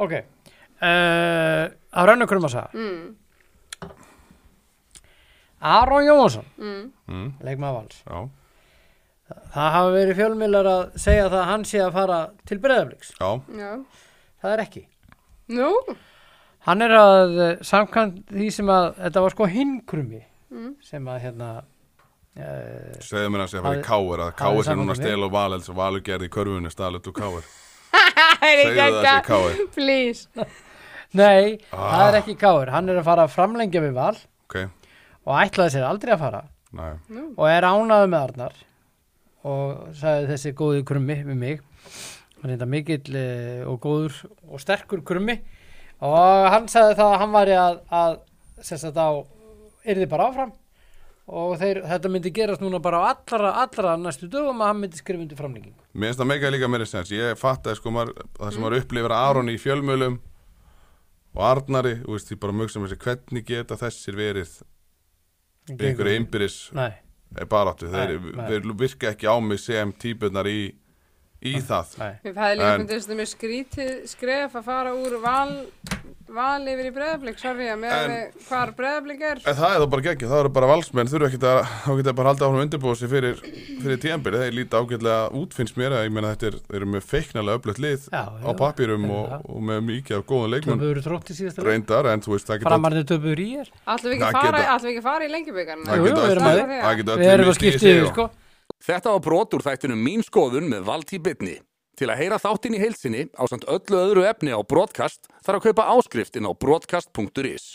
ok uh, á rönnukurum að sagða mm, Aron Jónsson, mm, mm, leikmaður vals. Já, það hafa verið fjölmiðlar að segja það að hann sé að fara til já. Það er ekki. Nú, hann er að eh, samkvæmt því sem að þetta var sko hinkrumi mm, sem að hérna uh, segðu mér að segja Hafði- Káir að sé samband núna að við mig. stela og valel sem Valur gerði í körfunni staðlut og það er segðu það sé ekki Káir Please. Nei, Ah. það er ekki káur hann er að fara að framlengja við val ok, og ætlaði sér aldrei að fara. Næ, og er ánaðu með Arnar og sagði þessi góði krummi við mig. Hann er þetta mikill eh, og góður og sterkur krummi. Og hann sagði það að hann væri að, að sérst að þá yrði bara áfram og þeir, þetta myndi gerast núna bara á allra, allra næstu dögum að hann myndi skrifa undir framlengingu. Mér finnst það mega líka meira sens. Ég fatt að sko maður, það sem maður upplifir Aron í fjölmölum og Arnari, þú veist, ég bara mjög sem þessi hvernig geta þessir verið einhverju Nei, baráttu, þeir, þeir virka ekki á mig sem típunar í, í það. Nei. Mér hefði líka fundist það mjög skrítið skref að fara úr val, val yfir í breðablík, sorry, að með En- en, hvar breðablík er. En það er það bara ekki, það eru bara valsmenn þurfa ekki að, þá geta bara haldið áfram undirbúið sig fyrir, fyrir tíðanbyrði, þeir líta ágætlega út finnst mér að ég meina þetta er, eru með feiknalega öflugt lið Já, á já, papýrum er og, það. og með mikið af góðan leikmenn Töpuður trótt í síðasta leik. Reyndar, en þú veist, það geta Framarnir töpuður í er. Við ekki Það við fara í það við það Við og- sko. Þetta var brot úr þættinum Mín skoðun með Valtí Bitni. Til að heyra þáttinn í heilsinni á samt öllu öðru efni á broadcast þarf að kaupa áskrift inn á broadcast.is.